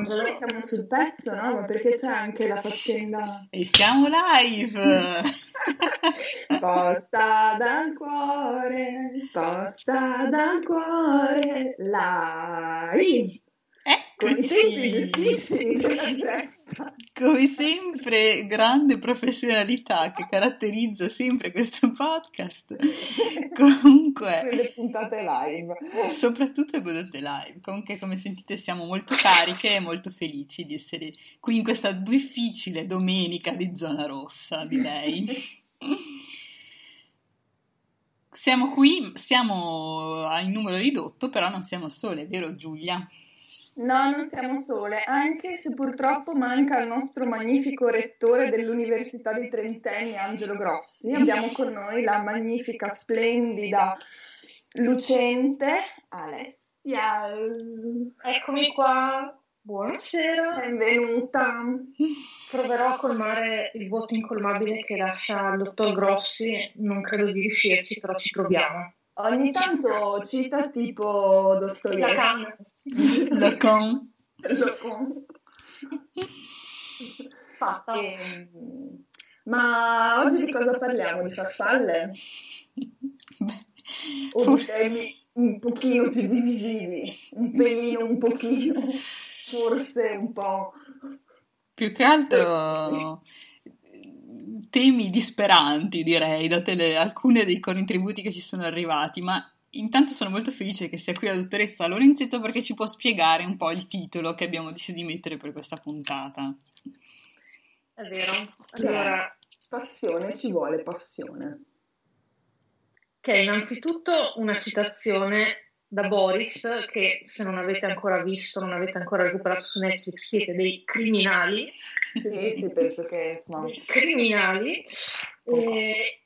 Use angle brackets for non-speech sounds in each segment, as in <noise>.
Angelo. Noi siamo sul pezzo, no? Ma perché c'è anche la faccenda... E siamo live! <laughs> Posta dal cuore, posta dal cuore, live! Con i tempi Eccoci! giustissimi. <laughs> Come sempre, grande professionalità che caratterizza sempre questo podcast. <laughs> Comunque, Nelle puntate live. soprattutto le puntate live. Comunque, come sentite, siamo molto cariche e molto felici di essere qui in questa difficile domenica di zona rossa, direi. Siamo qui, siamo in numero ridotto, però non siamo sole, vero Giulia? No, non siamo sole, anche se purtroppo manca il nostro magnifico rettore dell'Università dei Trentenni, Angelo Grossi. Abbiamo con noi la magnifica, splendida, lucente Alessia. Eccomi qua, buonasera. Benvenuta. Proverò a colmare il vuoto incolmabile che lascia il dottor Grossi. Non credo di riuscirci, però ci proviamo. Ogni tanto cita tipo La Dostoevsky. canna. Lacan. Lo- <laughs> Fatta. Ehm, Ma oggi di cosa parliamo? Di farfalle? Beh, O for- di temi un pochino più divisivi? Un pelino, un pochino, forse un po'. più che altro <laughs> temi disperanti, direi, date le- alcune dei contributi che ci sono arrivati, ma intanto sono molto felice che sia qui la dottoressa Lorenzetto perché ci può spiegare un po' il titolo che abbiamo deciso di mettere per questa puntata. È vero. Allora, Passione, ci vuole passione. che è innanzitutto una citazione da Boris, che se non avete ancora visto, non avete ancora recuperato su Netflix, siete dei criminali. Sì, sì, penso che insomma, criminali. E, e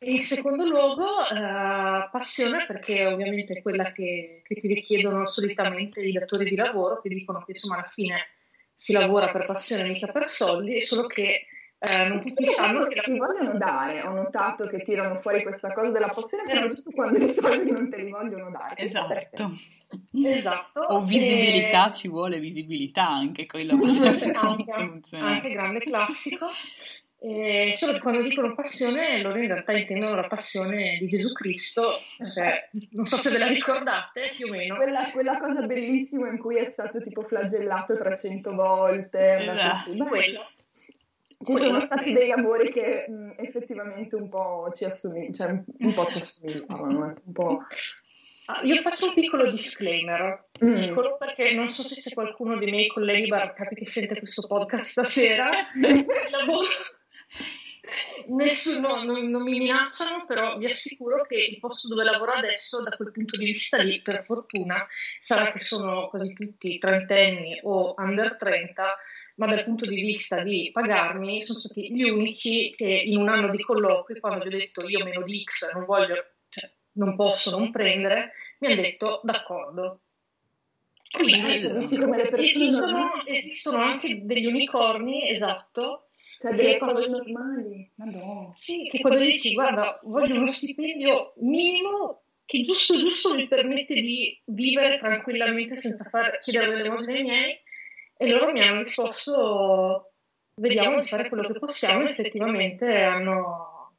in secondo luogo, eh, passione perché ovviamente è quella che, che ti richiedono solitamente i datori di lavoro che dicono che insomma alla fine si lavora per passione, mica per soldi, solo che eh, non tutti sanno che la ti vogliono dare. Ho notato che tirano fuori questa cosa della passione, soprattutto quando i soldi non te li vogliono dare. Esatto. Esatto. O visibilità, E- ci vuole visibilità anche, quella potrebbe comunque anche, anche grande classico. Eh, solo che quando dicono passione, loro in realtà intendono la passione di Gesù Cristo, cioè, non so se ve la ricordate, più o meno. Quella, quella cosa bellissima in cui è stato tipo flagellato 300 volte. una Esatto. così. Beh, Quello. Ci sono stati dei lavori che mh, effettivamente un po' ci assomigliano, cioè un- po' ci assomigliavano, eh, un po'. Ah, io faccio un piccolo disclaimer, Mm. piccolo perché non so se c'è qualcuno dei miei colleghi baraccati che sente questo podcast stasera. <laughs> Lavoro- Nessuno, non, non mi minacciano, però vi assicuro che il posto dove lavoro adesso, da quel punto di vista lì, per fortuna, sarà che sono quasi tutti trentenni o under 30, ma dal punto di vista di pagarmi sono stati gli unici che in un anno di colloqui, quando gli ho detto io meno di X non voglio, cioè non posso non prendere, mi hanno detto d'accordo. Quindi bello. Dici come le persone esistono, esistono anche degli unicorni, esatto, cioè delle che cose quando- normali. Madonna. sì, che quando dici guarda, voglio uno stipendio minimo che giusto giusto mi permette di vivere tranquillamente senza far chiedere l'elemosina ai miei, e loro mi hanno risposto vediamo di fare quello che possiamo, e effettivamente hanno,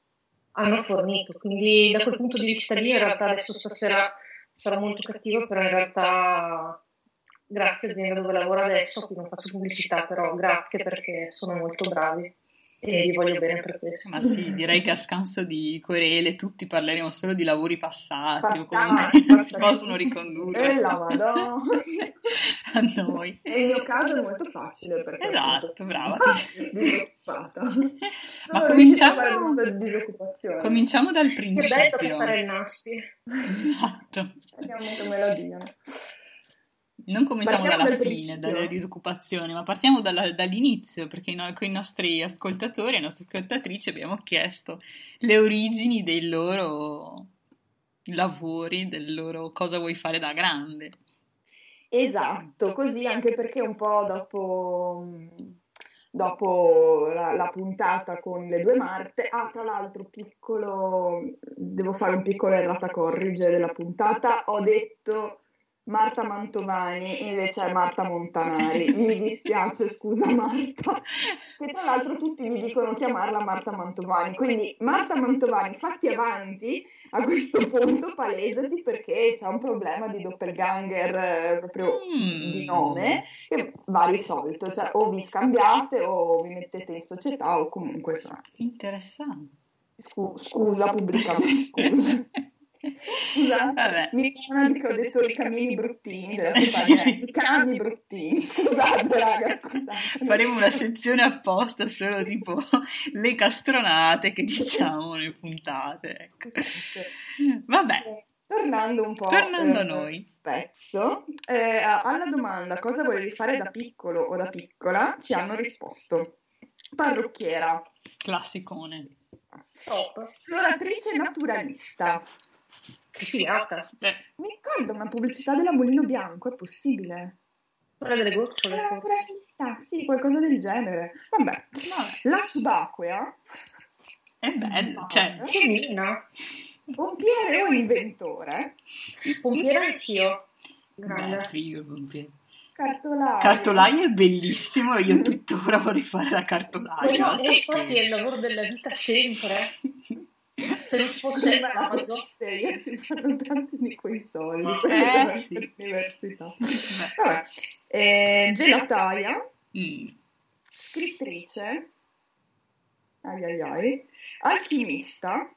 hanno fornito. Quindi da quel punto di vista lì, in realtà adesso stasera sarà molto cattivo, però in realtà grazie azienda dove lavoro adesso, qui non faccio pubblicità, però grazie perché sono molto bravi e li voglio bene per questo. Ma sì, direi che a scanso di querele tutti parleremo solo di lavori passati o Passati, comunque <laughs> non si possono E ricondurre la madonna. a noi. Nel mio caso è molto facile perché Esatto, brava. <laughs> disoccupata. Ma cominciamo, cominciamo dal Che bello che principio. fare il NASPI. Esatto. Come la diano. Non cominciamo Partiamo dalla dal fine, principio. dalle disoccupazioni, ma partiamo dalla- dall'inizio, perché noi, con i nostri ascoltatori e le nostre ascoltatrici abbiamo chiesto le origini dei loro lavori, del loro cosa vuoi fare da grande. Esatto, così anche perché un po' dopo, dopo la, la puntata con le due Marte, ah tra l'altro piccolo, devo fare un piccolo errata corrige della puntata, ho detto Marta Mantovani invece è Marta Montanari. <laughs> Mi dispiace, scusa Marta, che tra l'altro tutti mi dicono chiamarla Marta Mantovani. Quindi Marta Mantovani, fatti avanti a <laughs> questo punto, palesati perché c'è un problema di doppelganger eh, proprio mm. di nome che va risolto. Cioè o vi scambiate o vi mettete in società o comunque... Sa. Interessante. scusa pubblicamente, <laughs> scusa. Scusa, Vabbè. mi ricordo che ho detto i camini bruttini della sì. i camini bruttini, scusate raga, scusate. Faremo una sezione apposta solo tipo le castronate che diciamo nelle puntate, ecco. Vabbè. Eh, tornando un po' Tornando a eh, noi. Spezzo, eh, alla domanda cosa volevi fare da piccolo o da piccola, ci hanno risposto parrucchiera. Classicone. Top. Esploratrice naturalista. Che figata. Eh. Mi ricordo una pubblicità della Mulino Bianco, è possibile? Quella delle gocciole. Era prevista, sì, qualcosa del genere. Vabbè, la subacquea. È bello, cioè... Che mina. Pompiere o inventore? Pompiere anch'io. Grande. Beh, figo, pompiere. Cartolaio. Cartolaio è bellissimo, io tuttora vorrei fare la cartolaio. No, e infatti è il lavoro della vita sempre. <laughs> se non fosse Amazon io si fanno tanti di quei soldi eh, sì. l'università. Vabbè. Eh, gelataia mm. scrittrice. Ai ai ai. Alchimista.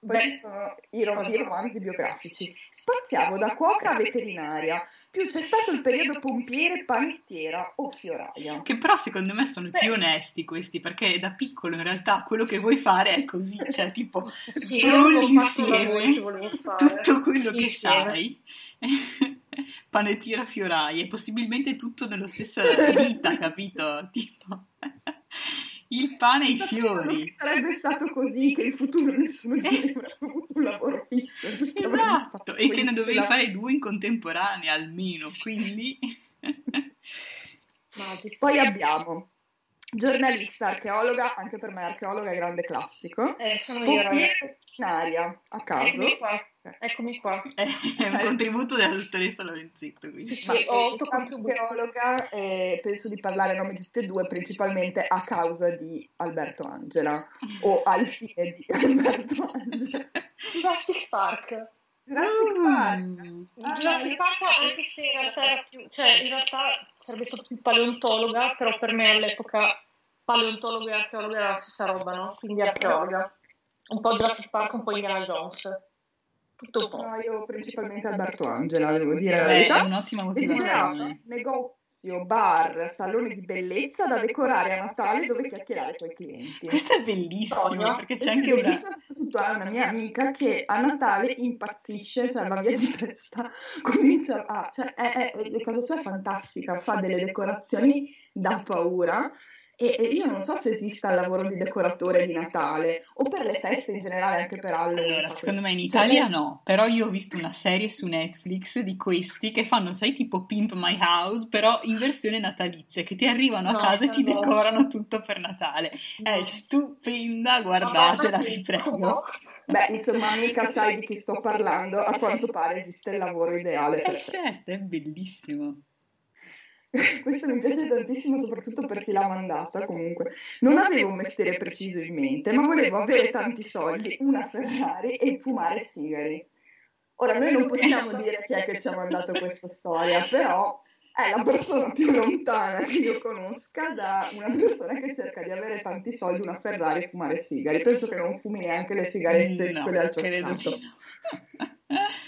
Poi ci sono i romanzi biografici. Spaziavo da cuoca a veterinaria più c'è stato il periodo pompiere, panettiera o fioraia. Che però secondo me sono sì. più onesti questi, perché da piccolo in realtà quello che vuoi fare è così, cioè <laughs> tipo sì, frulli insieme <laughs> tutto quello che sai. <laughs> panettiera, fioraia, e possibilmente tutto nello stesso vita, capito? Tipo... Il pane e i fiori. Sarebbe stato così che in futuro nessuno di noi avrebbe avuto un lavoro fisso. Esatto, e che ne dovevi fare due in contemporanea almeno, quindi... Poi abbiamo giornalista, archeologa, anche per me archeologa è grande classico. Eh, sono io, in aria, a caso. Eccomi qua. Eccomi qua. È un contributo della dottoressa Lorenzetto. Quindi. Sì, sì, ho archeologa e penso di parlare a nome di tutte e due, principalmente a causa di Alberto Angela o al fine di Alberto Angela. Jurassic Park. Jurassic mm. Park. Jurassic Park anche se in realtà era più, cioè in realtà sarebbe stata più paleontologa, però per me all'epoca paleontologo e archeologo era la stessa roba, no? Quindi archeologa. Un po' Jurassic Park, un po' Indiana Jones. Tutto un po'. No, io principalmente Alberto Angela, devo dire la verità. È un'ottima motivazione. Negozio, bar, salone di bellezza da decorare a Natale dove chiacchierare con i clienti. Questo è bellissimo, perché c'è anche una... soprattutto a una mia amica che a Natale impazzisce, cioè va via di testa, <laughs> comincia a... Cioè, è, è, è, casa sua è fantastica, fa delle decorazioni da paura e, io non so se esista il lavoro di decoratore di Natale o per le feste in generale, anche per Halloween. Allora, secondo me in Italia cioè, no, però io ho visto una serie su Netflix di questi che fanno, sai, tipo Pimp My House, però in versione natalizia, che ti arrivano no, a casa e ti no. decorano tutto per Natale. No. È stupenda, guardatela, vi prego. <laughs> Beh, insomma, mica sai di chi sto parlando, a quanto pare esiste il lavoro ideale. Eh certo, è bellissimo. <laughs> Questo mi piace tantissimo, soprattutto per chi l'ha mandata comunque. Non avevo un mestiere preciso in mente, ma volevo avere tanti soldi, una Ferrari e fumare sigari. Ora, noi non possiamo dire chi è che ci ha mandato <laughs> questa storia, però è la persona più lontana che io conosca da una persona che cerca di avere tanti soldi, una Ferrari e fumare sigari. Penso che non fumi neanche le sigarette, no, quelle al cioccolato. <laughs>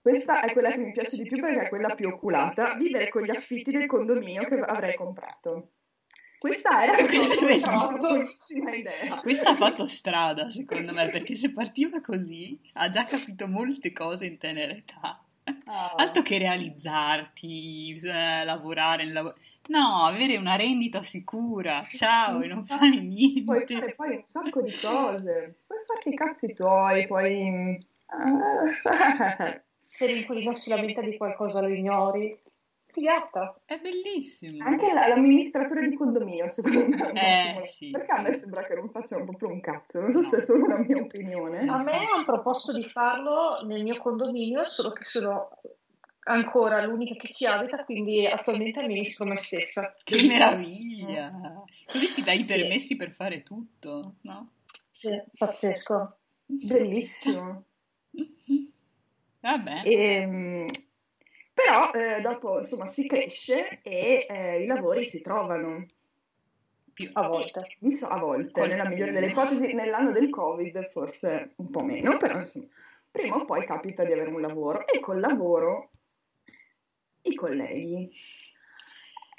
Questa è quella che mi piace di più perché è quella più oculata, vivere con gli affitti del condominio che avrei comprato. Questa era una <laughs> <laughs> idea. Questa ha fatto strada, secondo me, perché se partiva così ha già capito molte cose in tenera età. Oh. Altro che realizzarti, eh, lavorare lavoro. No, avere una rendita sicura, ciao, e non fare niente. Puoi fare poi un sacco di cose. Puoi farti i cazzi tuoi, puoi... <laughs> Se l'inquilino si lamenta di qualcosa lo ignori. Figata. È bellissimo. Anche l'amministratore di condominio, secondo me. Eh, sì. Perché a me sembra che non facciano proprio un cazzo. Non so se è solo una mia opinione. A me hanno proposto di farlo nel mio condominio, solo che sono ancora l'unica che ci abita, quindi attualmente amministro me stessa. Che meraviglia! Così ti dai i permessi per fare tutto, no? Sì, pazzesco. Bellissimo. <laughs> Vabbè. E, ehm, però eh, dopo insomma si cresce e eh, i lavori si trovano. A volte. A volte, nella migliore delle ipotesi, nell'anno del Covid forse un po' meno, però insomma, prima o poi capita di avere un lavoro e col lavoro i colleghi.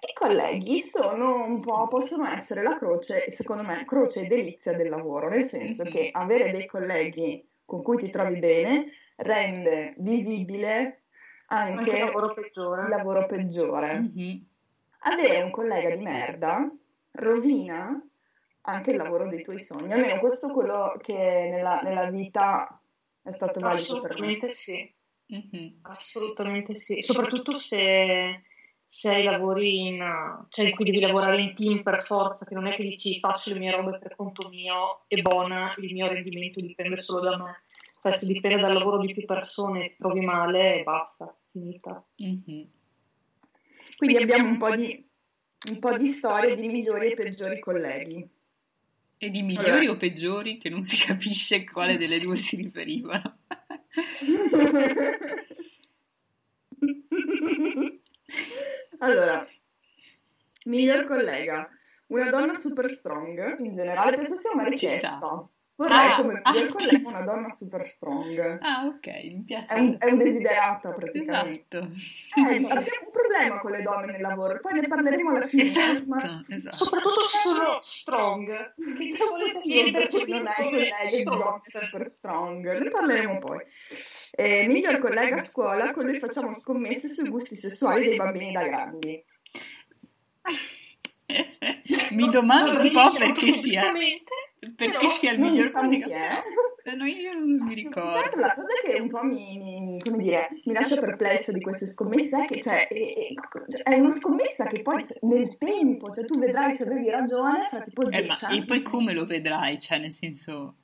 I colleghi sono un po', possono essere la croce, secondo me, croce e delizia del lavoro, nel senso che avere dei colleghi con cui ti trovi bene rende vivibile anche, anche il lavoro peggiore. Il lavoro peggiore. Mm-hmm. Avere un collega di merda rovina anche il lavoro dei tuoi sogni. Almeno questo è quello che nella, nella vita è stato valido per me. Assolutamente sì. Mm-hmm. Assolutamente sì. Soprattutto se, se lavori in, cioè in cui devi lavorare in team per forza, che non è che dici faccio le mie robe per conto mio e buona, il mio rendimento dipende solo da me. Cioè, se dipende dal lavoro di più persone, trovi male e basta, finita. Mm-hmm. Quindi abbiamo un po' di un po' di storie di migliori e peggiori colleghi. E di migliori allora. o peggiori che non si capisce quale delle due si riferivano. <laughs> allora, miglior collega, una donna super strong, in generale penso sia una richiesta. Vorrei ah, come <laughs> ah, miglior collega una donna super strong. Ah, ok, mi piace. È un, è un desiderato praticamente. Esatto. Eh, <laughs> abbiamo un problema con le donne nel lavoro, poi ne parleremo alla fine. Esatto, ma... esatto. Soprattutto se sono strong. Che ci volete chiederci non è collega blog super strong. Ne parleremo poi. Eh, miglior collega a scuola, con lui facciamo scommesse sui gusti sessuali dei bambini da grandi. <laughs> Mi domando un po' perché sia perché sia il miglior collega. Eh, no, io non mi ricordo. La cosa che un po' mi, mi, come dire, mi lascia perplessa di queste scommesse è che cioè, è, è, una scommessa che poi cioè, nel tempo, cioè tu vedrai se avevi ragione fra tipo 10 eh, anni. E poi come lo vedrai? Cioè, nel senso,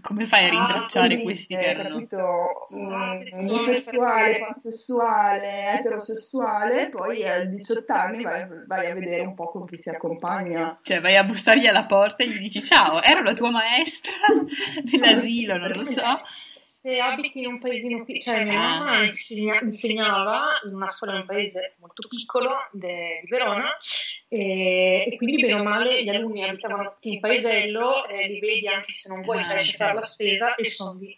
come fai a ah, rintracciare ah, questi che erano? capito, mm, bisessuale, pansessuale, eterosessuale, poi a 18 anni vai, vai, a vedere un po' con chi si accompagna. Cioè vai a bussargli alla porta e gli dici ciao, ero la tua maestra <laughs> dell'asilo, non lo so <laughs> se abiti in un paesino piccolo, cioè mia ah. mamma insegna, insegnava in una scuola in un paese molto piccolo de, di Verona e, e, quindi bene o male gli alunni abitavano tutti in paesello, eh, li vedi anche se non vuoi ah, vai a fare la spesa e sono lì.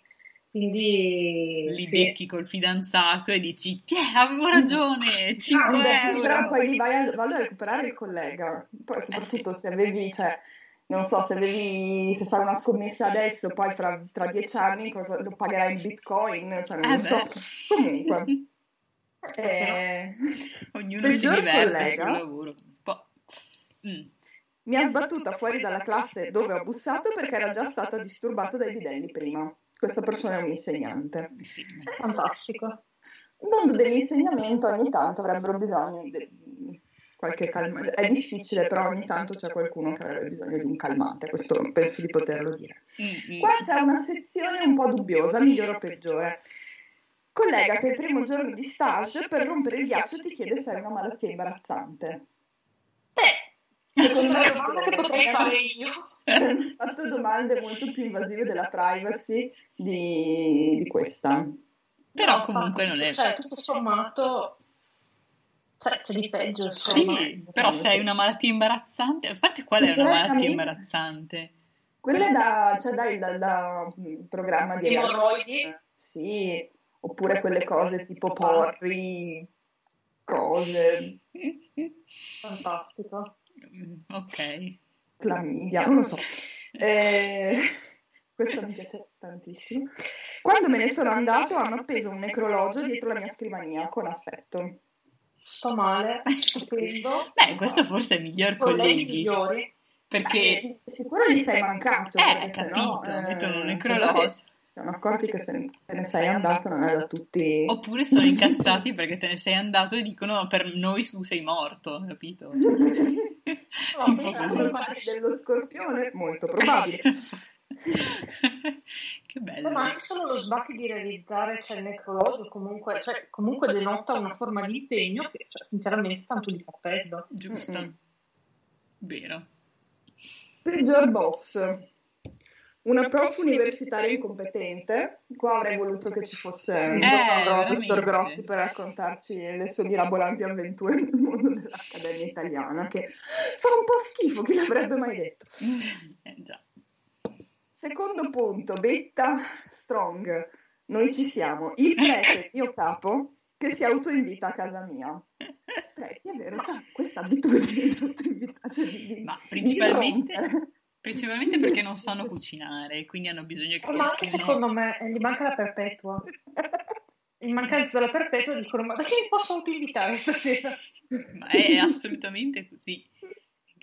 Quindi li sì. becchi col fidanzato e dici ti avevo ragione 5 ah, euro però poi vai a, vai a recuperare il collega poi soprattutto eh sì. se avevi cioè, non so se devi se fai una scommessa adesso, poi fra, tra dieci anni cosa, lo pagherai in bitcoin, cioè non eh so. Comunque, <laughs> eh, ognuno si diverte collega, sul lavoro. Mm. Mi ha sbattuta fuori dalla classe dove ho bussato perché era già stata disturbata dai bidelli prima. Questa persona è un insegnante. Fantastico. Il mondo dell'insegnamento ogni tanto avrebbero bisogno di qualche calmante. È difficile, però ogni tanto c'è qualcuno che avrebbe bisogno di un calmante, questo penso di poterlo dire. Mm-hmm. Qua c'è una sezione un po' dubbiosa, migliore o peggiore. Collega che il primo giorno di stage per rompere il ghiaccio ti chiede se hai una malattia imbarazzante. <laughs> Beh, secondo me domanda che potrei fare io. Ho <laughs> fatto domande molto più invasive della privacy di, di questa. Però comunque non è... Cioè, tutto sommato cioè, c'è di peggio, insomma. Sì, però se hai una malattia imbarazzante, a parte qual è una malattia imbarazzante? Quella da, cioè dai, da, da mm, programma di... Emorroidi? Sì, oppure quelle cose tipo porri, cose... Fantastico. Mm, ok. Clamidia, non lo so. <laughs> Eh, questo mi piace tantissimo. Quando me ne sono andato hanno appeso un necrologio dietro la mia scrivania con affetto sto male, stupendo. <laughs> Beh, questo forse è il miglior colleghi. Perché... Eh, sicuro gli sei mancato. Eh, capito, no, mettono un necrologio. Sono accorti che se te ne sei andato non è da tutti. Oppure sono incazzati perché te ne sei andato e dicono per noi tu sei morto, capito? <laughs> No, <laughs> dello scorpione, molto probabile. <laughs> che bello. Ma anche solo lo sbacco di realizzare cioè, il necrologio comunque, cioè, comunque denota una forma di impegno che cioè, sinceramente tanto di cappello. Giusto. Mm-hmm. Vero. Peggior boss. Una prof universitaria incompetente, qua avrei voluto che ci fosse un eh, professor Grossi per raccontarci le sue mirabolanti avventure nel mondo dell'Accademia Italiana, che fa un po' schifo, chi l'avrebbe mai detto? <laughs> eh, già. Secondo punto, Betta Strong, noi ci siamo, il prete, <laughs> mio capo, che si autoinvita a casa mia. Preti, è vero, c'è questa abitudine di autoinvitazione. Cioè Ma principalmente... Principalmente perché non sanno cucinare, quindi hanno bisogno che... Ma anche secondo me gli manca la perpetua. In mancanza della perpetua dicono, ma perché mi posso anche invitare stasera? Ma è assolutamente così.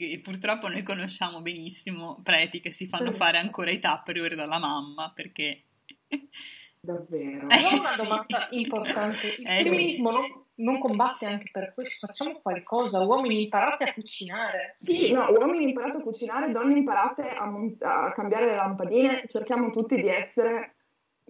E purtroppo noi conosciamo benissimo preti che si fanno fare ancora i tupperware dalla mamma perché... <laughs> Davvero? Eh, è una domanda importante. Il eh, femminismo sì. non non combatte anche per questo, facciamo qualcosa, uomini imparate a cucinare. Sì, no, uomini imparate a cucinare, donne imparate a, mont- a cambiare le lampadine, cerchiamo tutti di essere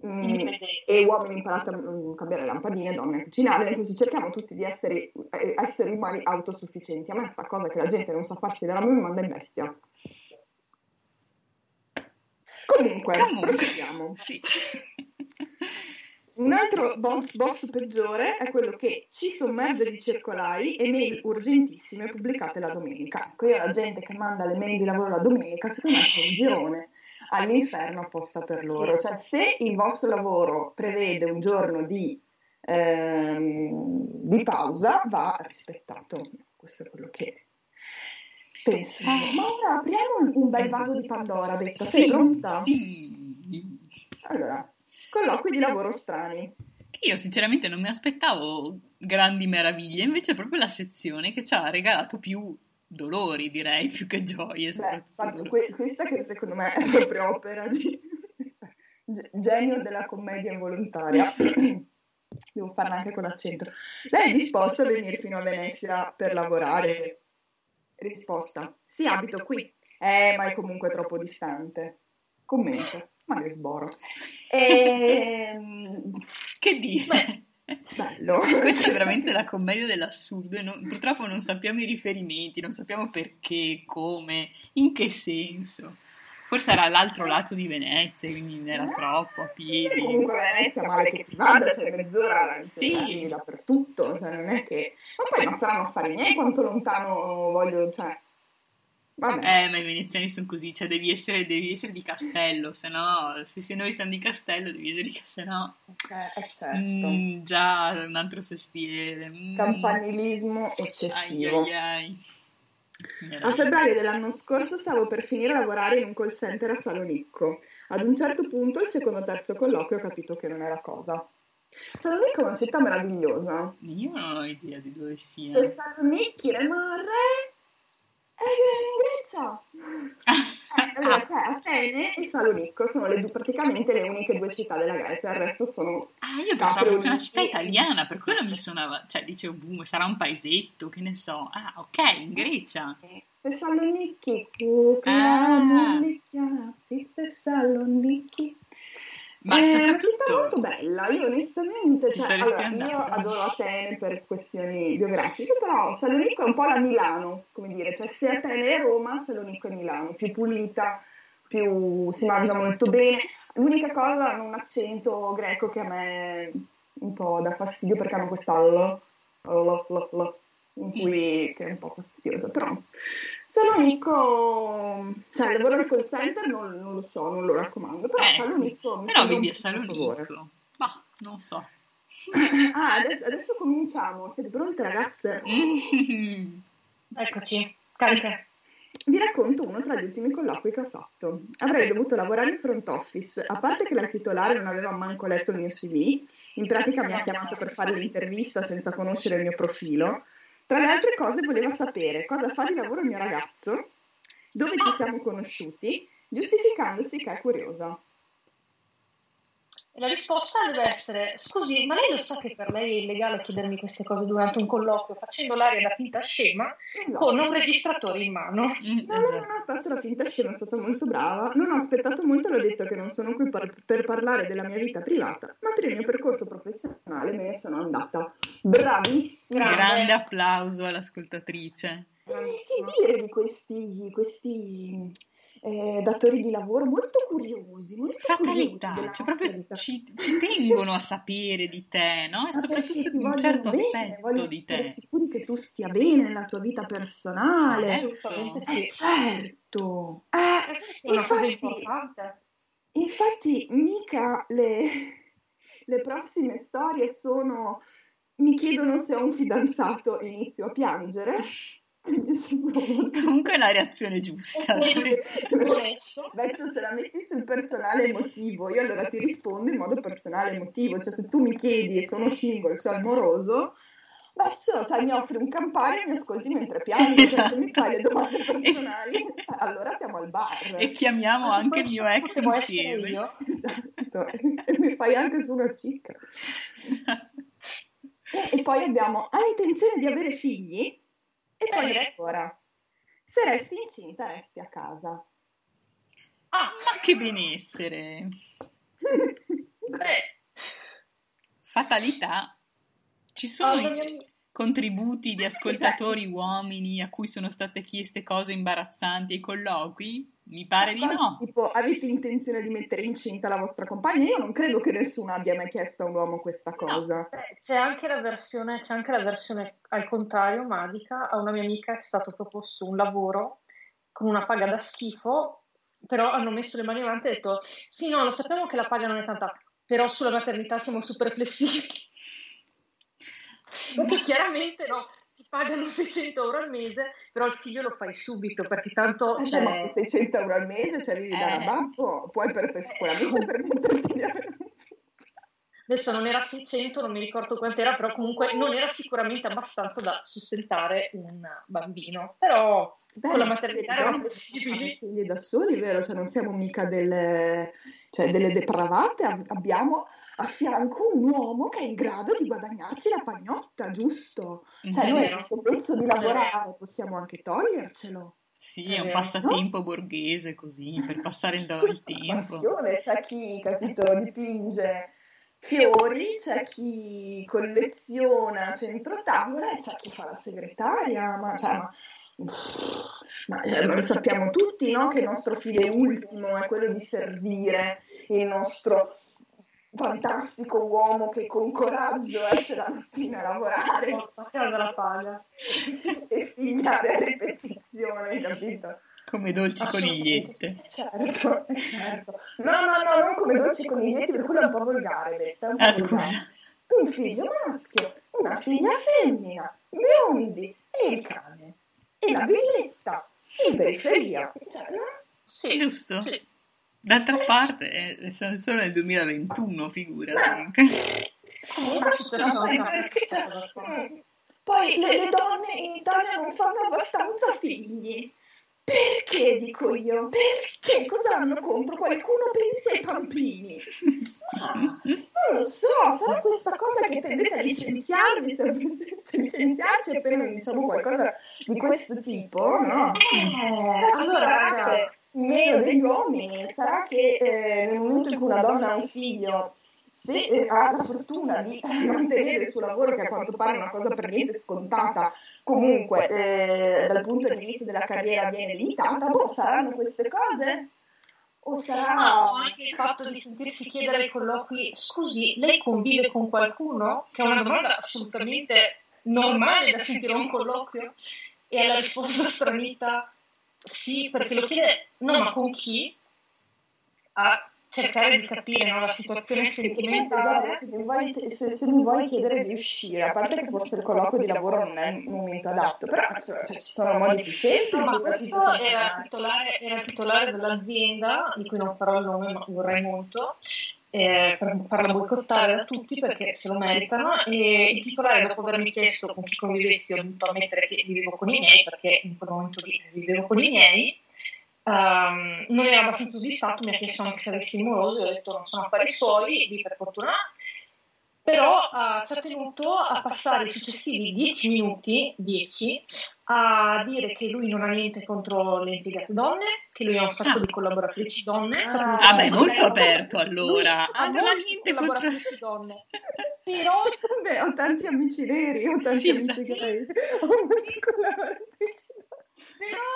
mm, e uomini imparate a mm, cambiare lampadine, donne a cucinare, nel senso cerchiamo tutti di essere eh, esseri umani autosufficienti. A me sta cosa che la gente non sa farsi della mia mi manda in bestia. Comunque, Comunque. proseguiamo. Sì. Un altro boss, boss, peggiore è quello che ci sommerge di circolari e mail urgentissime pubblicate la domenica. Ecco, io la gente che manda le mail di lavoro la domenica, secondo me c'è un girone all'inferno apposta per loro. Cioè, se il vostro lavoro prevede un giorno di, ehm, di pausa, va rispettato. Questo è quello che penso. Eh. Ma ora apriamo un bel vaso di Pandora, Betta. Sei pronta? Sì. Allora, colloqui di lavoro strani. Io sinceramente non mi aspettavo grandi meraviglie, invece è proprio la sezione che ci ha regalato più dolori, direi, più che gioie. Beh, que- <laughs> questa che secondo me è proprio <laughs> opera di cioè, genio della commedia involontaria. <coughs> Devo farla anche con l'accento. Lei è disposta a venire fino a Venezia per lavorare? Risposta: Sì, abito qui. Eh, ma è comunque troppo distante. Commento ma che sboro. E... <laughs> Ehm, che dire? Bello. <laughs> Questa è veramente la commedia dell'assurdo e non, purtroppo non sappiamo i riferimenti, non sappiamo perché, come, in che senso. Forse era l'altro lato di Venezia, quindi era eh? troppo a piedi. Sì, comunque Venezia, male che ti vada, c'è mezz'ora sì. dappertutto, cioè non è che... Ma poi non saranno affari miei quanto lontano voglio, cioè... Vabbè. Eh, ma i veneziani sono così, cioè devi essere, devi essere di castello, se no, se, se, noi siamo di castello devi essere di castello, no. Okay, eh, certo. mm, già un altro sestiere. Mm. Campanilismo eccessivo. Ai, ai, ai. A febbraio dell'anno scorso stavo per finire a lavorare in un call center a Salonicco. Ad un certo punto, il secondo o terzo colloquio, ho capito che non era cosa. Salonicco è una città meravigliosa. Io non ho idea di dove sia. Per Salonicchi rimarrei è Grecia. <laughs> Eh, allora, c'è cioè, Atene e Salonicco, sono le due, praticamente le uniche due città della Grecia, il resto sono... Ah, io pensavo fosse una città italiana, per quello mi suonava, cioè dicevo, boom, sarà un paesetto, che ne so. Ah, ok, in Grecia. Thessaloniki, ah. Thessaloniki. Ma eh, soprattutto... È molto bella, io onestamente, cioè, allora, io adoro Atene per questioni biografiche, però Salonico è un po' la Milano, come dire, cioè se Atene è Roma, Salonico è Milano, più pulita, più si mangia molto bene. L'unica cosa hanno un accento greco che a me un po' dà fastidio perché hanno quest'allo, in cui, che è un po' fastidioso, però Salonico, cioè il lavoro di call center non, non, lo so, non lo raccomando, però eh, Salonico... Però vivi a Salonico, ma non so. <laughs> ah, adesso, adesso, cominciamo, siete pronte ragazze? Eccoci, carica. Vi racconto uno tra gli ultimi colloqui che ho fatto. Avrei dovuto lavorare in front office, a parte che la titolare non aveva manco letto il mio CV, in pratica mi ha chiamato per fare l'intervista senza conoscere il mio profilo, tra le altre cose voleva sapere cosa fa di lavoro il mio ragazzo, dove ci siamo conosciuti, giustificandosi che è curiosa. E la risposta deve essere: Scusi, ma lei lo sa che per lei è illegale chiedermi queste cose durante un colloquio facendo l'aria da finta scema No. con un registratore in mano? Mm, No, no, non ho fatto la finta scema, è stata molto brava. Non ho aspettato molto, l'ho detto che non sono qui per, per parlare della mia vita privata, ma per il mio percorso professionale me ne sono andata. Bravissima! Grande applauso all'ascoltatrice. Eh, Che dire di questi, questi eh, datori di lavoro molto curiosi, molto Fatalità, curiosi cioè proprio ci, ci tengono a sapere di te, no? E Ma soprattutto di un certo bene, aspetto di te. sicuri che tu stia bene nella tua vita personale. Certo. Assolutamente Eh, sì. certo. Eh, È una cosa infatti, importante. infatti mica le, le prossime storie sono mi chiedono se ho un fidanzato e inizio a piangere. <laughs> Comunque è la reazione giusta. Adesso, se la metti sul personale emotivo, io allora ti rispondo in modo personale emotivo, cioè se tu mi chiedi e sono single, sono amoroso, Vecchio, cioè mi offri un campare e mi ascolti mentre piango, cioè se mi Esatto. fai le domande <laughs> personali, cioè, allora siamo al bar. E chiamiamo anche il mio ex insieme. io. <laughs> Esatto, e mi fai anche su una cicca. E poi abbiamo, hai intenzione di avere figli? E poi Bene. ancora, se resti incinta resti a casa. Ah, Ma che benessere! <laughs> beh, Fatalità. Ci sono alla i contributi di ascoltatori uomini a cui sono state chieste cose imbarazzanti ai colloqui? Mi pare di no. Tipo, avete intenzione di mettere incinta la vostra compagna? Io non credo che nessuno abbia mai chiesto a un uomo questa cosa. beh, c'è anche la versione, c'è anche la versione al contrario, magica. A una mia amica è stato proposto un lavoro con una paga da schifo, però hanno messo le mani avanti e hanno detto: Sì, no, lo sappiamo che la paga non è tanta, però sulla maternità siamo super flessibili. Perché chiaramente no, ti pagano 600 euro al mese, però il figlio lo fai subito perché tanto Eh, cioè, ma con 600 euro al mese, cioè da Eh. babbo, puoi per sicuramente avere un figlio. adesso non era 600, non mi ricordo quant'era, però comunque non era sicuramente abbastanza da sostentare un bambino. Però Beh, con la ma maternità erano donne fanno flessibili. i figli da soli, vero? Cioè non siamo mica delle, cioè, delle depravate, ab- abbiamo a fianco un uomo che è in grado di guadagnarci la pagnotta, giusto? Cioè Mhm. noi vero. questo pezzo di lavorare possiamo anche togliercelo. Sì, È un passatempo borghese così, per passare il, <laughs> il tempo. passione, c'è chi, capito, dipinge fiori, c'è chi colleziona centro tavola e c'è chi fa la segretaria, ma, cioè, ma, ma, eh, ma lo sappiamo tutti, no? Che il nostro fine ultimo è quello di servire il nostro fantastico uomo che con coraggio esce la mattina a lavorare e figliare a ripetizione, capito? Come dolci conigliette. Certo, certo. No, no, no, non come dolci coniglietti, per quello è un po' volgare, Betta. un po' Ah, volgare. scusa. Un figlio maschio, una figlia femmina, biondi e il cane. E la villetta in periferia. Cioè, no? Sì, Giusto? sì. D'altra parte, eh, solo nel 2021, figurati. Cioè, abbastanza- mm, Poi le, le donne in Italia non fanno abbastanza figli. Perché dico io? Perché? Cosa hanno contro? Qualcuno pensi ai bambini? Ma non lo so, sarà questa cosa che tendete a licenziarvi, se licenziarci appena diciamo qualcosa di questo tipo, no? Eh, allora, sarà raga, che meno degli uomini, sarà che eh, nel momento in cui una donna ha un figlio, se eh, ha la fortuna di <laughs> mantenere il suo lavoro, che a quanto pare è una cosa per niente scontata, comunque eh, dal punto di vista della carriera viene limitata, boh, saranno queste cose? O sarà... No, anche il fatto di sentirsi chiedere ai colloqui, scusi, lei convive con qualcuno? Che è una domanda assolutamente normale da sentire a un colloquio. E alla risposta <laughs> stranita, sì, perché lo chiede, no, ma con chi? A cercare di capire no, la situazione sentimentale. Se mi, vuoi, se, se mi vuoi chiedere di uscire, a parte che forse il colloquio di lavoro non è il momento adatto, però cioè, ci sono modi più semplici. No, ma per questo era il titolare, era il titolare dell'azienda, di cui non farò il nome, ma vorrei molto, eh, farla boicottare da tutti perché se lo meritano. E il titolare, dopo avermi chiesto con chi convivessi, ho dovuto ammettere che vivevo con i miei, perché in quel momento vivevo con i miei. um, non era abbastanza soddisfatto, mi ha chiesto anche se avessi moroso, io ho detto non sono affari suoi, lì per fortuna però uh, ci ha tenuto a passare i successivi dieci minuti, dieci, a dire che lui non ha niente contro le impiegate donne, che lui ha un sacco ah. di collaboratrici donne. Ah, ah beh, molto aperto allora. Ha ah, non ha niente collaboratrici contro... donne. <laughs> Però... Beh, ho tanti amici neri, ho tanti sì, amici esatto. gay, ho molti collaboratrici Però,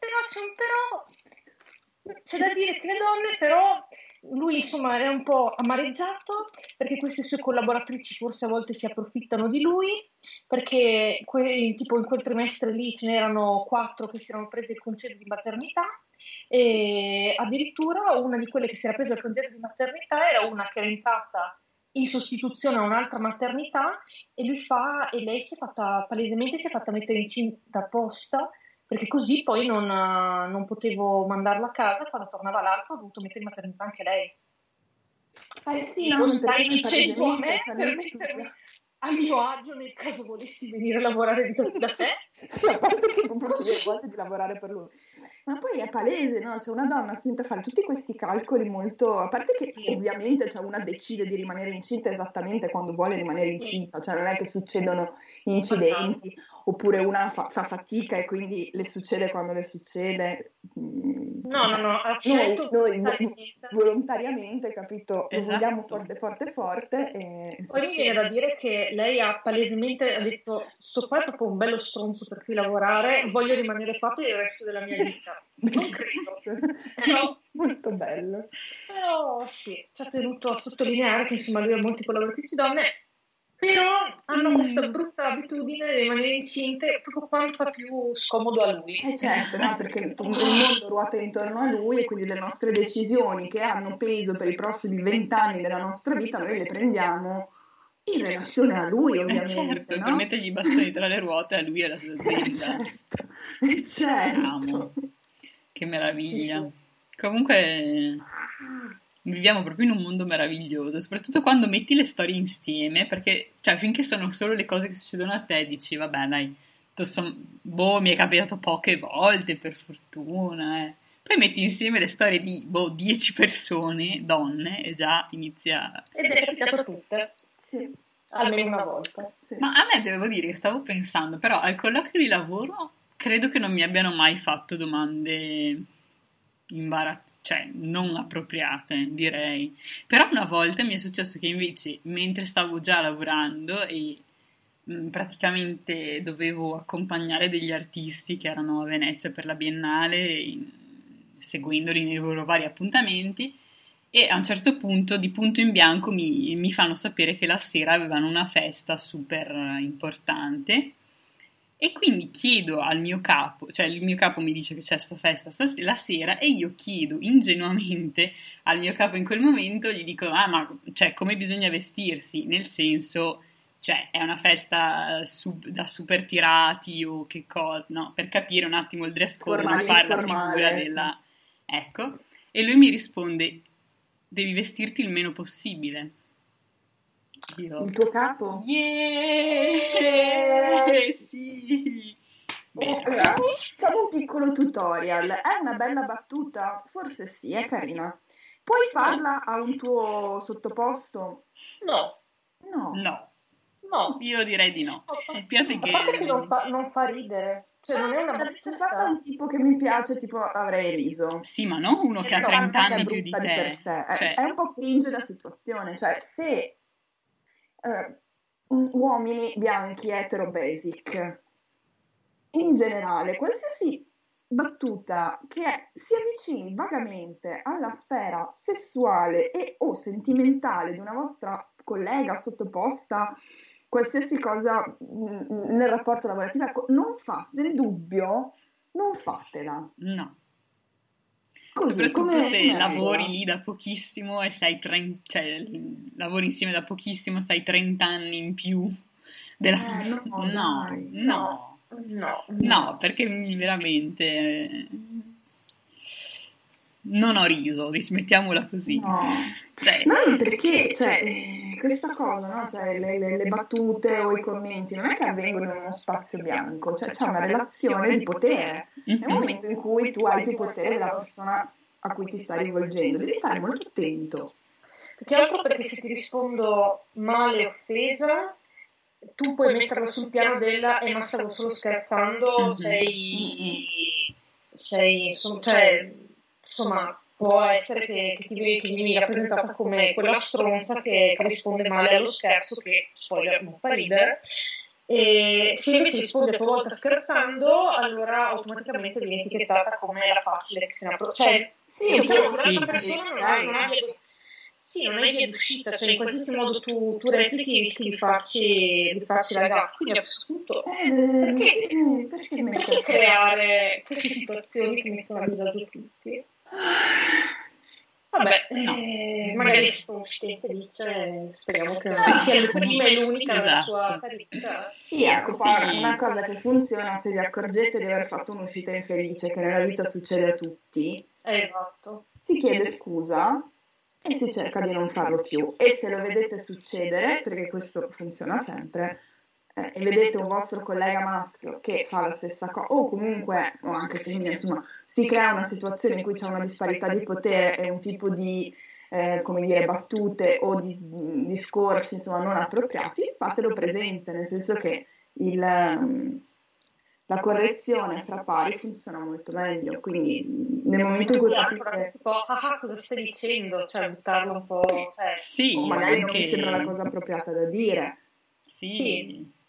però c'è un però... C'è da dire che le donne però lui insomma è un po' amareggiato perché queste sue collaboratrici forse a volte si approfittano di lui perché que- tipo in quel trimestre lì ce n'erano quattro che si erano prese il congedo di maternità e addirittura una di quelle che si era presa il congedo di maternità era una che era entrata in sostituzione a un'altra maternità e lui fa e lei si è fatta palesemente si è fatta mettere incinta apposta perché così poi non, non potevo mandarla a casa, quando tornava l'altro ho dovuto mettere in maternità anche lei. Eh sì, no, stai dicendo a me per mettermi a mio agio nel caso volessi venire a lavorare da te? sì, a parte che non potevo di lavorare per lui. Ma poi è palese, no? Cioè una donna sente fare tutti questi calcoli molto... A parte che sì. ovviamente cioè, una decide di rimanere incinta esattamente quando vuole rimanere incinta, cioè non è che succedono incidenti, oppure una fa, fa fatica e quindi le succede quando le succede. Mm, no, no, no, noi, noi volontariamente, capito, esatto. lo vogliamo forte, forte, forte. E Poi mi viene da dire che lei ha palesemente detto, sto qua è proprio un bello stronzo per cui lavorare, voglio rimanere qua per il resto della mia vita. Non credo. <laughs> no. Molto bello. Però sì, ci ha tenuto a sottolineare che insomma lui ha molti collaboratrici donne però hanno mm. questa brutta abitudine di rimanere incinte proprio quando fa più scomodo a lui. Eh certo, no? perché il mondo ruota intorno a lui e quindi le nostre decisioni che hanno peso per i prossimi vent'anni della nostra vita noi le prendiamo in relazione a lui eh, ovviamente. Eh certo, no? per mettergli i bastoni tra le ruote a lui e alla sua <laughs> azienda. Eh certo, eh certo. Che meraviglia. Sì, sì. Comunque viviamo proprio in un mondo meraviglioso, soprattutto quando metti le storie insieme, perché cioè, finché sono solo le cose che succedono a te, dici, vabbè, dai, son, boh, mi è capitato poche volte, per fortuna, eh. Poi metti insieme le storie di, boh, 10 persone, donne, e già inizia... Ed è capitato tutte. Sì. Almeno una volta. Sì. Ma a me devo dire che stavo pensando, però al colloquio di lavoro credo che non mi abbiano mai fatto domande imbarazzanti cioè non appropriate, direi. Però una volta mi è successo che invece, mentre stavo già lavorando e mm, praticamente dovevo accompagnare degli artisti che erano a Venezia per la Biennale, in, seguendoli nei loro vari appuntamenti, e a un certo punto, di punto in bianco, mi, mi fanno sapere che la sera avevano una festa super importante e quindi chiedo al mio capo, cioè il mio capo mi dice che c'è questa festa la sera e io chiedo ingenuamente al mio capo in quel momento, gli dico, ah ma cioè, come bisogna vestirsi? Nel senso, cioè è una festa sub, da super tirati o che cosa, no? Per capire un attimo il dress code, non fare la figura della... Ecco, e lui mi risponde, devi vestirti il meno possibile. Io. Il tuo capo? Yeah! sì! Allora, facciamo un piccolo tutorial. È una bella battuta? Forse sì, è carina. Puoi farla a un tuo sottoposto? No. No. No. No. Io direi di no. Sappiate che... che non fa, non fa ridere. Cioè, non è una battuta. Se fatta un tipo che mi piace, tipo avrei riso. Sì, ma non uno che ha 30 anni più di te. Di per sé. Cioè... È, è un po' cringe la situazione. Cioè, se eh, uomini bianchi etero basic. In generale, qualsiasi battuta che si avvicini vagamente alla sfera sessuale e o sentimentale di una vostra collega sottoposta, qualsiasi cosa mm, nel rapporto lavorativo, non fate dubbio, non fatela. No. Così, Soprattutto come, se lavori lì da pochissimo e sei 30, cioè lavori insieme da pochissimo, sei 30 anni in più della... Eh, <laughs> no, no, no, no, no, perché veramente... non ho riso, dismettiamola così. No, cioè, no perché cioè, eh, questa cosa, no? cioè, le, le, le, battute o i commenti non è che avvengono in uno spazio bianco, cioè c'è una relazione di potere. Mm-hmm. Nel momento in cui tu hai più potere della persona a cui ti stai rivolgendo, devi stare molto attento. Più che altro perché se ti rispondo male offesa, tu puoi metterlo sul piano della eh ma stavo solo scherzando, mm-hmm. sei, sei insomma, cioè, insomma, può essere che, che, ti, che vieni rappresentata come quella stronza che, che, risponde male allo scherzo, che spoiler non fa ridere. E se invece risponde a tua volta scherzando, allora automaticamente viene etichettata come la facile appro- Cioè, sì, diciamo, l'altra persona non, ha, non ha via sì, non è via d'uscita, cioè in qualsiasi modo tu, tu replichi rischi di farci, di farci la gaffa, quindi a questo punto eh, perché, perché, perché creare queste situazioni che mettono a disagio tutti? Vabbè, no. eh, magari sono uscite felice, speriamo che non sia la prima e l'unica esatto. sua carriera. Sì, ecco, poi una cosa che funziona se vi accorgete di aver fatto un'uscita infelice, che nella vita succede a tutti, esatto. si chiede scusa e si cerca di non farlo più. E se lo vedete succedere, perché questo funziona sempre, eh, e vedete un vostro collega maschio che fa la stessa cosa, o comunque, o anche femmina, insomma, si crea una situazione in cui c'è una disparità di potere e un tipo di, eh, come dire, battute o di, di discorsi, insomma, non appropriati, fatelo presente, nel senso che il, la correzione fra pari funziona molto meglio, quindi nel momento in cui capite... Tipo, ah, ah, cosa stai dicendo? Cioè, buttarlo un po'... Eh. Sì, o magari non mi sembra la cosa appropriata da dire. Sì. sì.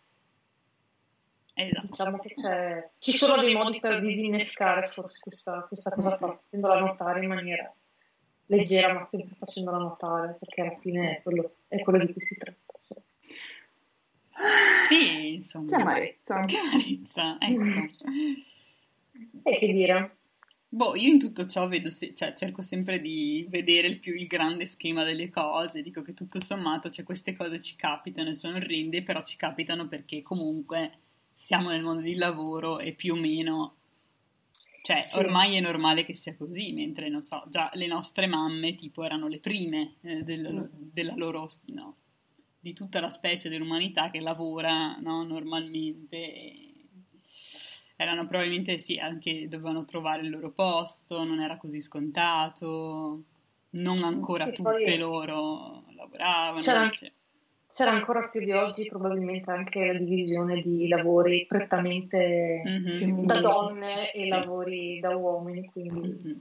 Esatto. Diciamo che c'è... ci sono dei modi per disinnescare forse questa, questa cosa qua, facendola notare in maniera leggera, ma sempre facendola notare, perché alla fine è quello, è quello di cui si tratta. Sì, insomma. Che amarezza. Che amarezza, ecco. E che dire? Boh, io in tutto ciò vedo, se, cioè, cerco sempre di vedere il più il grande schema delle cose, dico che tutto sommato cioè, queste cose ci capitano e sono orrende, però ci capitano perché comunque siamo nel mondo del lavoro e più o meno, cioè sì. ormai è normale che sia così, mentre non so, già le nostre mamme tipo erano le prime eh, del, mm. della loro, no, di tutta la specie dell'umanità che lavora no, normalmente. erano probabilmente sì, anche dovevano trovare il loro posto, non era così scontato, non ancora sì, tutte loro lavoravano. C'era, cioè c'era ancora più di oggi probabilmente anche la divisione di lavori prettamente mm-hmm. da donne e sì. lavori da uomini, quindi... Mm-hmm.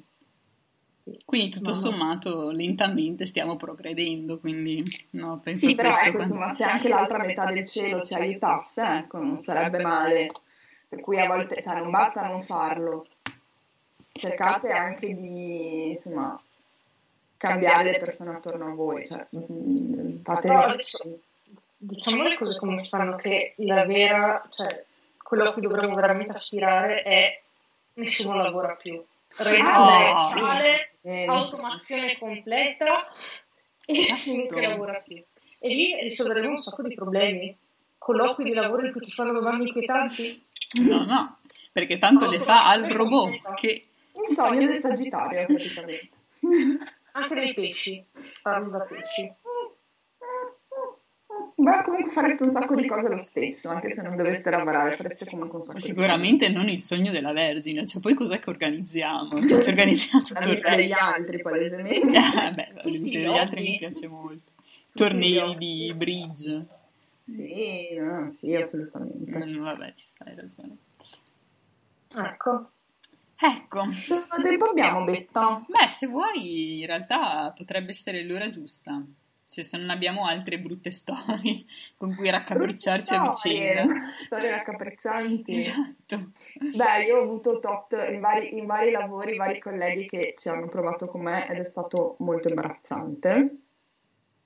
Quindi tutto no, sommato lentamente stiamo progredendo, quindi no, penso Sì, però ecco, quando... insomma, se anche l'altra metà del cielo ci aiutasse, ecco, non sarebbe male. Per cui a volte, cioè, non basta non farlo. Cercate anche di, insomma, cambiare le persone attorno a voi. Cioè, mm, fate Però, diciamo le cose come stanno, che la vera, cioè, quello a cui dovremmo veramente aspirare è nessuno lavora più. Rete sale, sì. automazione completa e nessuno che lavora più. E lì risolveremo un sacco di problemi. Colloqui di lavoro in cui ti fanno domande inquietanti? No, no, perché tanto le fa al robot che... Un sogno del Sagittario, praticamente. <laughs> Anche dei pesci, parlo da pesci. Ma comunque fareste un sacco di cose lo stesso, anche se non doveste lavorare, fareste comunque un sacco Sicuramente non il sogno della Vergine, cioè poi cos'è che organizziamo? <laughs> Cioè ci organizziamo tutto il resto. degli altri, palesemente. <laughs> eh, beh, la vita degli altri mi piace molto. Tornei di bridge. Sì, no, sì, assolutamente. Mm, vabbè, ci stai ragione. Ecco. Ecco. Quanto tempo abbiamo, Betta? Beh, se vuoi, in realtà potrebbe essere l'ora giusta. Cioè, se non abbiamo altre brutte storie <laughs> con cui raccapricciarci a vicenda. Storie raccapriccianti. Esatto. Beh, io ho avuto tot in vari, in vari lavori, vari colleghi che ci hanno provato con me ed è stato molto imbarazzante.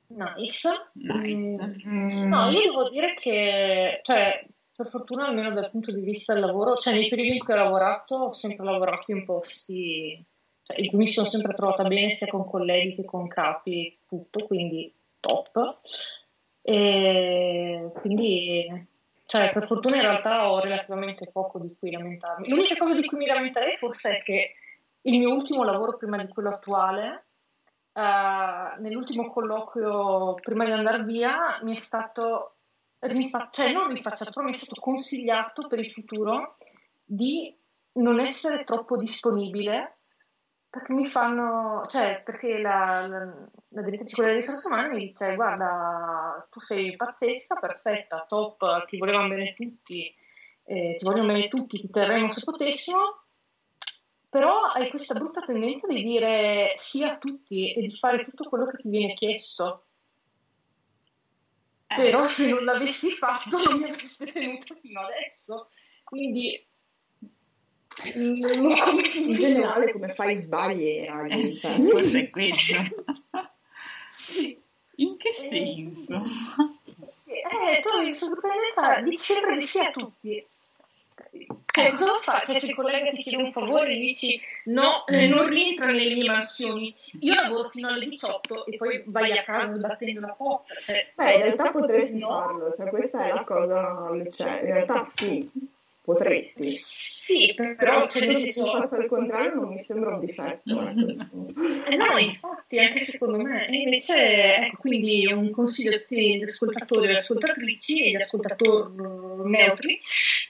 Nice. Nice. Mm. No, io devo dire che, cioè, per fortuna almeno dal punto di vista del lavoro, cioè nei periodi in cui ho lavorato ho sempre lavorato in posti cioè, in cui mi sono sempre trovata bene sia con colleghi che con capi, tutto, quindi top. E quindi, cioè, per fortuna in realtà ho relativamente poco di cui lamentarmi. L'unica cosa di cui mi lamenterei forse è che il mio ultimo lavoro prima di quello attuale, uh, nell'ultimo colloquio prima di andare via, mi è stato, rifa- cioè non rifacciato, però mi è stato consigliato per il futuro di non essere troppo disponibile perché mi fanno, cioè perché la, la, la direttrice delle risorse umane mi dice guarda tu sei pazzesca, perfetta, top, ti volevano bene tutti, eh, ti vogliono bene tutti, ti terremo se potessimo, però hai questa brutta tendenza di dire sì a tutti e di fare tutto quello che ti viene chiesto. Eh. Però se non l'avessi fatto non mi avreste tenuto fino adesso. Quindi in generale come fai sbagli a eh sì, forse è <laughs> questo in che senso? Sì, eh, tu avevi assolutamente di sempre di sì a tutti cioè, cosa fa? Cioè, se il collega ti chiede un favore e dici no, eh, non rientra nelle mie mansioni, io lavoro fino alle 18 e poi vai a casa sbattendo la porta. Cioè, Beh, in realtà potresti no. farlo, cioè, questa è la cosa, cioè, in realtà sì, Potresti. Sì, però cioè, se senso... faccio al contrario non mi sembra un difetto. eh <laughs> no, infatti, anche secondo me. E invece, ecco, quindi un consiglio a te, gli ascoltatori e le ascoltatrici e gli ascoltatori neutri.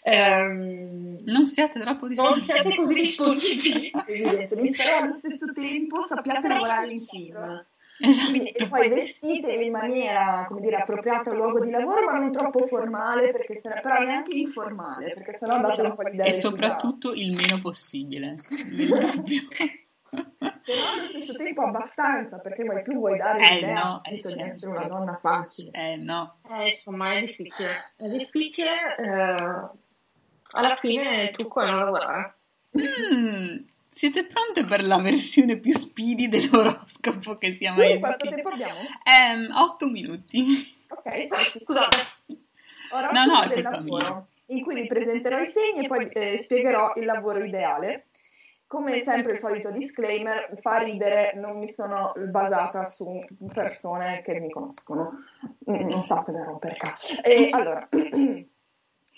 Ehm, non siate troppo disponibili. Non siate così disponibili. Evidentemente, però allo stesso tempo sappiate lavorare insieme. Esatto. Quindi, e poi vestite in maniera come dire, appropriata al luogo di lavoro, ma non troppo formale, perché se, però neanche informale, perché sennò date un po' di idea. E soprattutto il meno possibile. <laughs> però allo stesso tempo abbastanza, perché poi più vuoi dare eh l'idea no, eh di sì. essere una donna facile. Eh no. Eh, insomma, è difficile. È difficile, eh, alla fine il trucco è non lavorare. Mm. Siete pronte per la versione più speedy dell'oroscopo che sia mai esistita? Quanto tempo abbiamo? Ehm, 8 minuti. Ok, scusate. Oroscopo no, no, del lavoro, in cui vi presenterò i segni e poi eh, spiegherò il lavoro ideale. Come sempre il solito disclaimer, fa ridere, non mi sono basata su persone che mi conoscono. Non statene a rompere cazzo. E allora, <clears throat>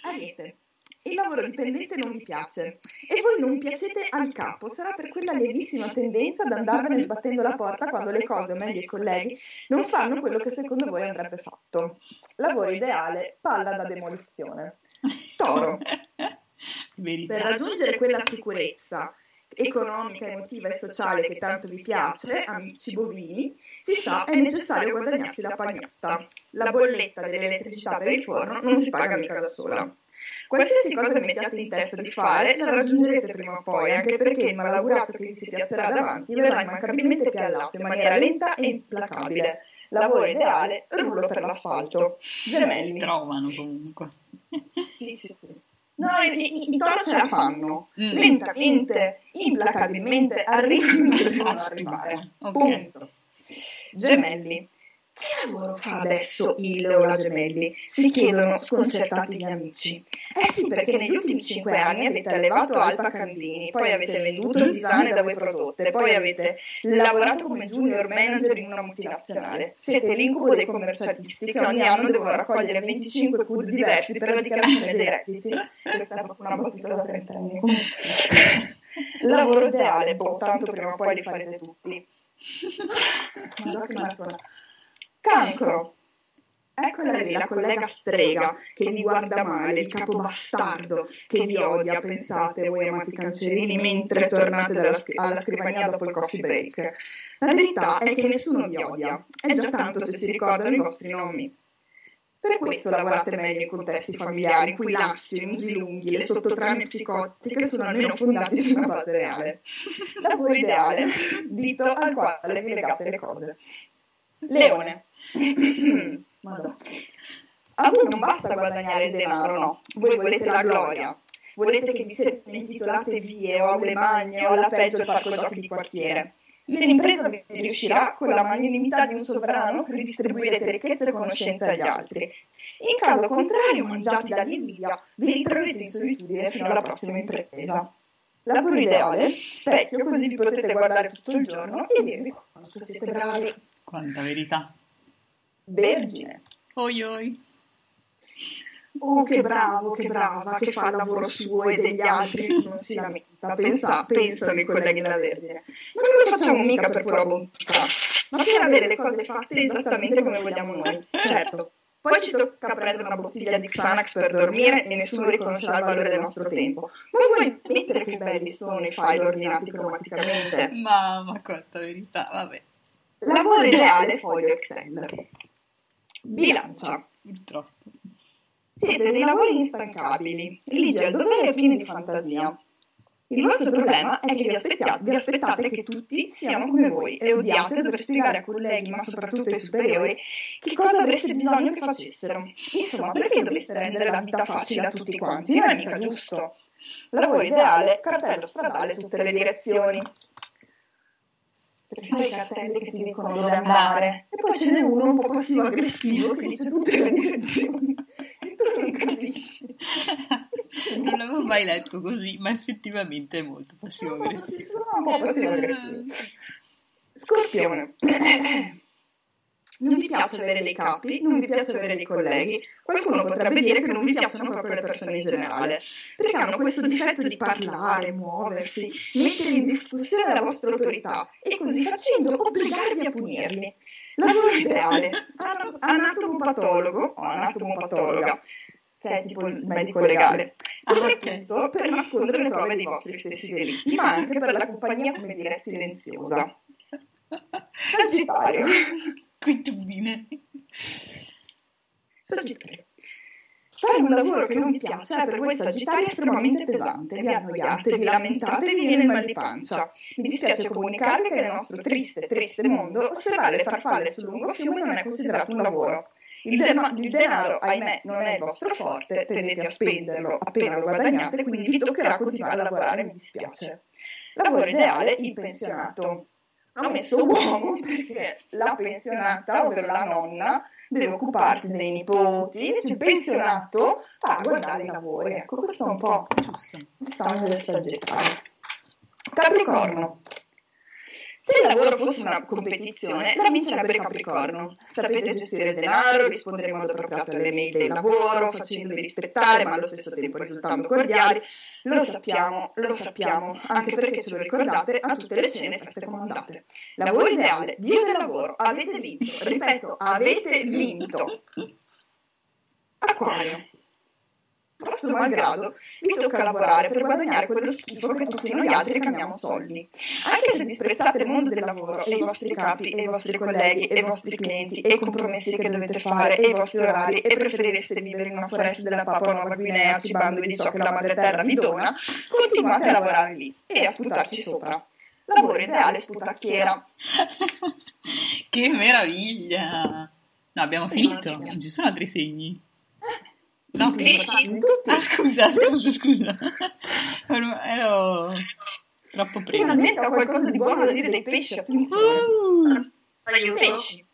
Ariete il lavoro dipendente non vi piace e voi non piacete al capo, sarà per quella lievissima tendenza ad andarvene sbattendo la porta quando le cose, o meglio i colleghi, non fanno quello che secondo voi andrebbe fatto. Lavoro ideale, palla da demolizione. Toro. Per raggiungere quella sicurezza economica, emotiva e sociale che tanto vi piace, amici bovini, si sa è necessario guadagnarsi la pagnotta. La bolletta dell'elettricità per il forno non si paga mica da sola. Qualsiasi cosa mettiate in testa di fare, la raggiungerete prima o poi, anche perché il malaugurato che vi si piazzerà davanti verrà immancabilmente piallato in maniera lenta e implacabile. Lavoro ideale, rullo per l'asfalto. Gemelli. Si trovano comunque. <laughs> Sì, sì, sì. No, i, i, i toro ce la fanno. Mm. Lentamente, implacabilmente arrivano <laughs> dove devono arrivare. Okay. Punto. Gemelli. Che lavoro fa adesso il o la Gemelli? Si chiedono sconcertati gli amici. Eh sì, perché negli ultimi cinque anni avete allevato Alpa Canzini, poi avete venduto tisane da voi prodotte, poi avete lavorato come junior manager in una multinazionale. Siete l'incubo dei commercialisti che ogni anno devono raccogliere 25 CUD diversi per la dichiarazione dei redditi. Questa è proprio una battuta da trentenni. <laughs> Lavoro ideale, boh, tanto prima o poi li farete tutti. Madonna <laughs> che maratona. Cancro. Eccola lì, la collega strega che vi guarda male, il capo bastardo che vi odia, pensate voi amati cancerini, mentre tornate dalla, alla scrivania dopo il coffee break. La verità è che nessuno vi odia, è già tanto se si ricordano i vostri nomi. Per questo lavorate meglio in contesti familiari in cui lasci, i musi lunghi, le sottotrame psicotiche sono almeno fondati su una base reale. <laughs> Lavoro ideale, dito al quale vi legate le cose. Leone. <clears throat> A voi non basta guadagnare il denaro, no. Voi volete la gloria. Volete che vi siete intitolate vie o aule magne o alla peggio il parco giochi di quartiere. Se l'impresa vi riuscirà, con la magnanimità di un sovrano, ridistribuirete ricchezze e conoscenze agli altri. In caso contrario, mangiati dall'invidia, vi ritroverete in solitudine fino alla prossima impresa. Lavoro ideale, specchio, così vi potete guardare tutto il giorno e dirvi quanto siete bravi. Quanta verità. Vergine. Oi oi. oh che bravo, che brava, che fa il lavoro suo e degli altri, non si lamenta, pensa, pensano i colleghi della Vergine. Ma non lo facciamo mica per pura bontà, ma per avere le cose fatte esattamente come vogliamo noi. Certo, poi ci tocca prendere una bottiglia di Xanax per dormire e nessuno riconoscerà il valore del nostro tempo. Ma vuoi mettere che belli sono i file ordinati cromaticamente? Mamma, quanta verità, vabbè. Lavoro ideale foglio Excel. Bilancia. Purtroppo. Siete dei lavori instancabili, ligi al dovere e pieni di fantasia. Il vostro problema è che vi aspettate, vi aspettate che tutti siano come voi e odiate dover spiegare a colleghi, ma soprattutto ai superiori, che cosa avreste bisogno che facessero. Insomma, perché dovreste rendere la vita facile a tutti quanti? Non è mica giusto. Lavoro ideale, cartello stradale, tutte le direzioni. Perché sai i cartelli che ti dicono dove andare? E poi ce n'è uno un po' passivo-aggressivo che dice tutte le direzioni. E tu non capisci. non l'avevo mai letto così, ma effettivamente è molto passivo-aggressivo. Sono un po' passivo-aggressivo. Scorpione. Non vi piace avere dei capi, non vi piace avere dei colleghi. Qualcuno potrebbe dire che non vi piacciono proprio le persone in generale, perché hanno questo difetto di parlare, muoversi, mettere in discussione la vostra autorità e così facendo obbligarvi a punirli. Lavoro ideale, anatomopatologo o anatomopatologa, che è tipo il medico legale, soprattutto per nascondere le prove dei vostri stessi delitti, ma anche per la compagnia, come dire, silenziosa. <laughs> Sagittario. Quietudine. Sagittario. Fare un lavoro che non vi piace è per voi Sagittario estremamente pesante. Vi annoiate, vi lamentate vi viene il mal di pancia. Mi dispiace comunicarvi che nel nostro triste, triste mondo osservare le farfalle sul lungo fiume non è considerato un lavoro. Il, den- il, denaro, ahimè, non è il vostro forte, tendete a spenderlo appena lo guadagnate, quindi vi toccherà continuare a lavorare, mi dispiace. Lavoro ideale, il pensionato ha messo uomo perché la pensionata, ovvero la nonna, deve occuparsi dei nipoti, invece il pensionato fa guardare i lavori. Ecco, questo è un po' il sogno del sagittario. Capricorno. Se il lavoro fosse una competizione, la vincerebbe il Capricorno. Sapete gestire denaro, rispondere in modo appropriato alle mail del lavoro, facendovi rispettare, ma allo stesso tempo risultando cordiali. Lo sappiamo, lo sappiamo, anche perché ce lo ricordate a tutte le cene e feste comandate. Lavoro ideale, dio del lavoro, avete vinto. Ripeto, avete vinto. Acquario. Vostro malgrado, vi tocca lavorare per guadagnare quello schifo che tutti noi altri chiamiamo soldi. Anche se disprezzate il mondo del lavoro e i vostri capi e i vostri colleghi e i vostri clienti e i compromessi che dovete fare e i vostri orari e preferireste vivere in una foresta della Papua Nuova Guinea cibandovi di ciò che la madre terra vi dona, continuate a lavorare lì e a sputarci sopra. Lavoro ideale sputacchiera. <laughs> che meraviglia! No, abbiamo finito, non ci sono altri segni. No, ah, scusa, <laughs> scusa, scusa. Ero troppo prima. Finalmente ho qualcosa di buono da dire dei pesci, attenzione. Uh, pesci.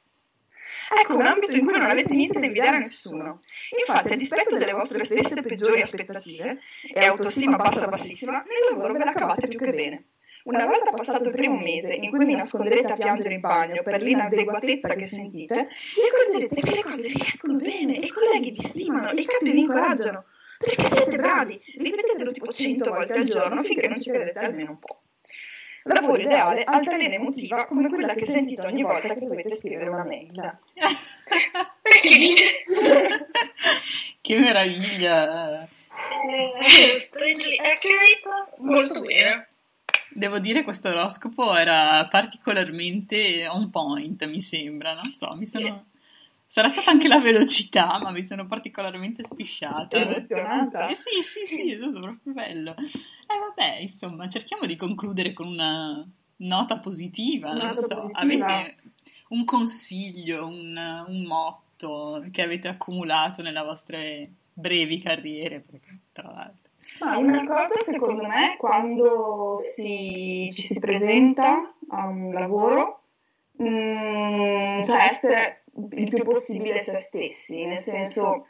Ecco un ambito in cui non avete niente da invidiare a nessuno. Infatti, a dispetto delle vostre stesse peggiori aspettative e autostima bassa bassissima, nel lavoro ve la cavate più che bene. Una volta passato il primo mese in cui vi nasconderete a piangere in bagno per l'inadeguatezza che sentite, vi accorgerete che le cose riescono bene, i colleghi vi stimano, i capi vi incoraggiano. Perché siete bravi, ripetetelo tipo 100 volte al giorno finché non ci credete almeno un po'. Lavoro ideale, altalena emotiva come quella che sentite ogni volta che dovete scrivere una mail. che meraviglia! Eh, strangely accurate, molto bene. Devo dire che questo oroscopo era particolarmente on point, mi sembra, non so, mi sono... Sarà stata anche la velocità, ma mi sono particolarmente spisciata. Emozionata? Eh, sì, sì, sì, è stato proprio bello. E eh, vabbè, insomma, cerchiamo di concludere con una nota positiva, una non so, positiva. avete un consiglio, un, un motto che avete accumulato nelle vostre brevi carriere, perché tra l'altro. Ma una cosa secondo me quando si, ci si presenta a un lavoro, mh, mm, cioè essere il più possibile se stessi, nel senso,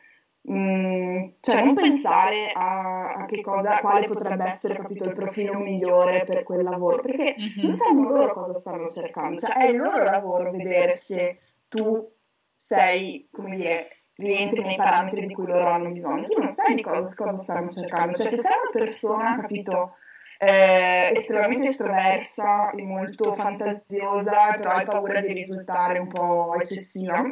mm, cioè non pensare a, a, che cosa, quale potrebbe essere capito, il profilo migliore per quel lavoro, perché mm-hmm. non sanno loro cosa stanno cercando, cioè è il loro lavoro vedere se tu sei, come dire, rientri nei parametri di cui loro hanno bisogno. Tu non sai di cosa, cosa stanno cercando. Cioè, se sei una persona, capito, eh, estremamente estroversa e molto fantasiosa, però hai paura di risultare un po' eccessiva,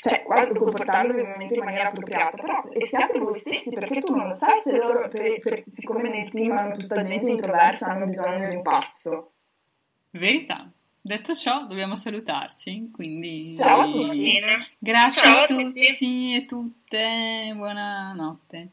cioè, comportandovi ovviamente in maniera appropriata, però siate voi stessi, perché tu non sai se loro, per, per, siccome nel team hanno tutta gente introversa, hanno bisogno di un pazzo. Verità. Detto ciò, dobbiamo salutarci, quindi... Ciao a tutti! Grazie Ciao a tutti. tutti e tutte, buonanotte.